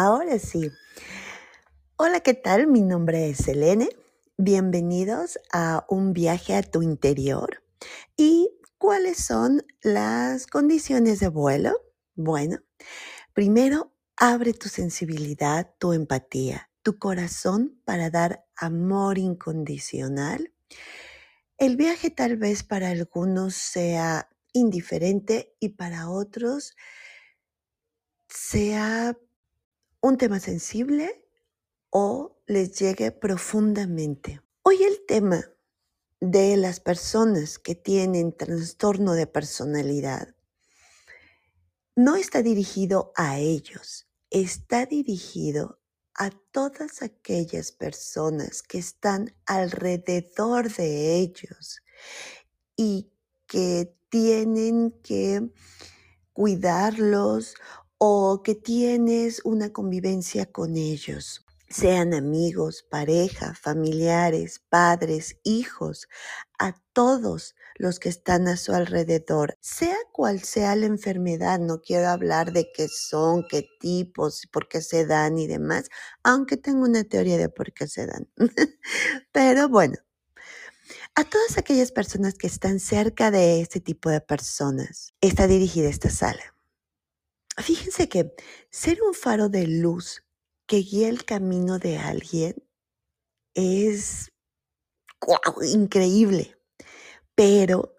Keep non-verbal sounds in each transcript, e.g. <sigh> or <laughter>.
Ahora sí. Hola, ¿qué tal? Mi nombre es Selene. Bienvenidos a un viaje a tu interior. ¿Y cuáles son las condiciones de vuelo? Bueno, primero, abre tu sensibilidad, tu empatía, tu corazón para dar amor incondicional. El viaje tal vez para algunos sea indiferente y para otros sea un tema sensible o les llegue profundamente. Hoy el tema de las personas que tienen trastorno de personalidad no está dirigido a ellos, está dirigido a todas aquellas personas que están alrededor de ellos y que tienen que cuidarlos o que tienes una convivencia con ellos, sean amigos, pareja, familiares, padres, hijos, a todos los que están a su alrededor, sea cual sea la enfermedad, no quiero hablar de qué son, qué tipos, por qué se dan y demás, aunque tengo una teoría de por qué se dan. <laughs> Pero bueno, a todas aquellas personas que están cerca de este tipo de personas, está dirigida esta sala. Fíjense que ser un faro de luz que guía el camino de alguien es increíble, pero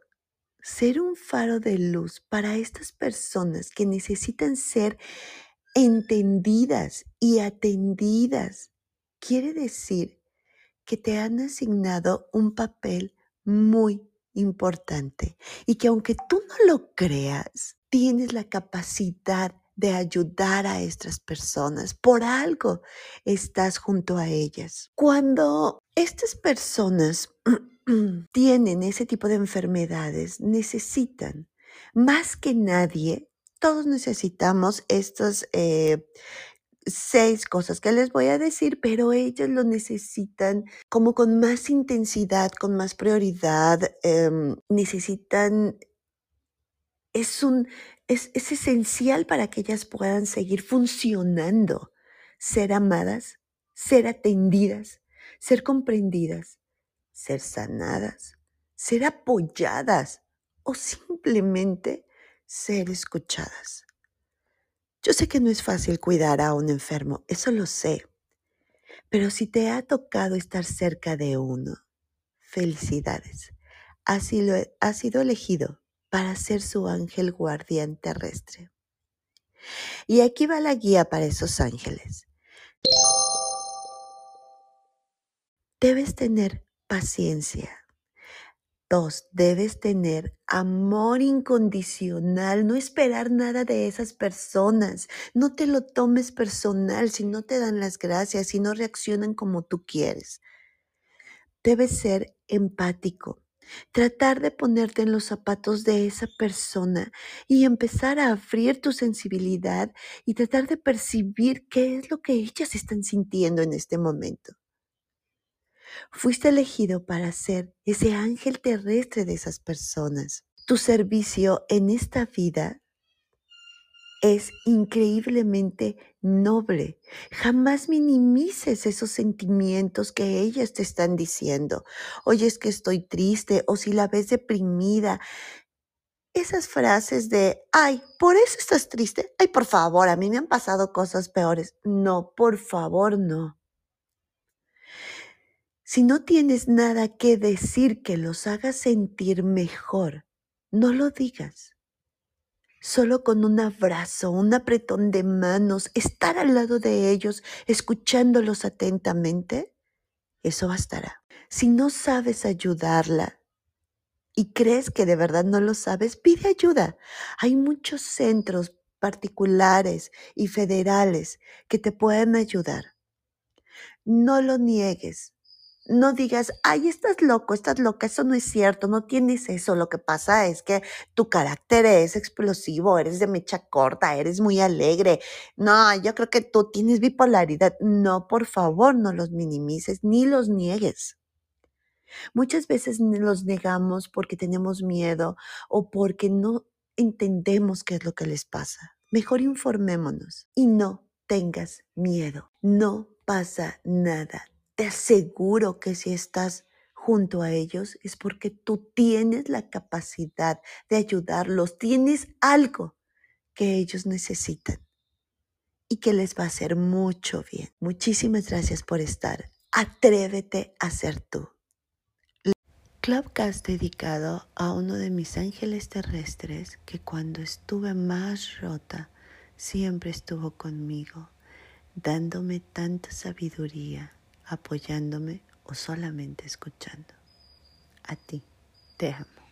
ser un faro de luz para estas personas que necesitan ser entendidas y atendidas quiere decir que te han asignado un papel muy importante y que aunque tú no lo creas, tienes la capacidad de ayudar a estas personas. Por algo estás junto a ellas. Cuando estas personas <clears throat> tienen ese tipo de enfermedades, necesitan más que nadie, todos necesitamos estas eh, seis cosas que les voy a decir, pero ellas lo necesitan como con más intensidad, con más prioridad, em, necesitan es, un, es, es esencial para que ellas puedan seguir funcionando, ser amadas, ser atendidas, ser comprendidas, ser sanadas, ser apoyadas o simplemente ser escuchadas. Yo sé que no es fácil cuidar a un enfermo, eso lo sé, pero si te ha tocado estar cerca de uno, felicidades. Así lo, has sido elegido para ser su ángel guardián terrestre. Y aquí va la guía para esos ángeles. Debes tener paciencia. Dos, debes tener amor incondicional, no esperar nada de esas personas. No te lo tomes personal si no te dan las gracias, si no reaccionan como tú quieres. Debes ser empático. Tratar de ponerte en los zapatos de esa persona y empezar a abrir tu sensibilidad y tratar de percibir qué es lo que ellas están sintiendo en este momento. Fuiste elegido para ser ese ángel terrestre de esas personas. Tu servicio en esta vida es increíblemente noble. Jamás minimices esos sentimientos que ellas te están diciendo. Oye, es que estoy triste o si la ves deprimida. Esas frases de, ay, por eso estás triste. Ay, por favor, a mí me han pasado cosas peores. No, por favor, no. Si no tienes nada que decir que los haga sentir mejor, no lo digas. Solo con un abrazo, un apretón de manos, estar al lado de ellos, escuchándolos atentamente, eso bastará. Si no sabes ayudarla y crees que de verdad no lo sabes, pide ayuda. Hay muchos centros particulares y federales que te pueden ayudar. No lo niegues. No digas, ay, estás loco, estás loca, eso no es cierto, no tienes eso. Lo que pasa es que tu carácter es explosivo, eres de mecha corta, eres muy alegre. No, yo creo que tú tienes bipolaridad. No, por favor, no los minimices ni los niegues. Muchas veces los negamos porque tenemos miedo o porque no entendemos qué es lo que les pasa. Mejor informémonos y no tengas miedo. No pasa nada. Te aseguro que si estás junto a ellos es porque tú tienes la capacidad de ayudarlos, tienes algo que ellos necesitan y que les va a hacer mucho bien. Muchísimas gracias por estar. Atrévete a ser tú. Clubcast dedicado a uno de mis ángeles terrestres que cuando estuve más rota siempre estuvo conmigo, dándome tanta sabiduría, apoyándome o solamente escuchando. A ti, te amo.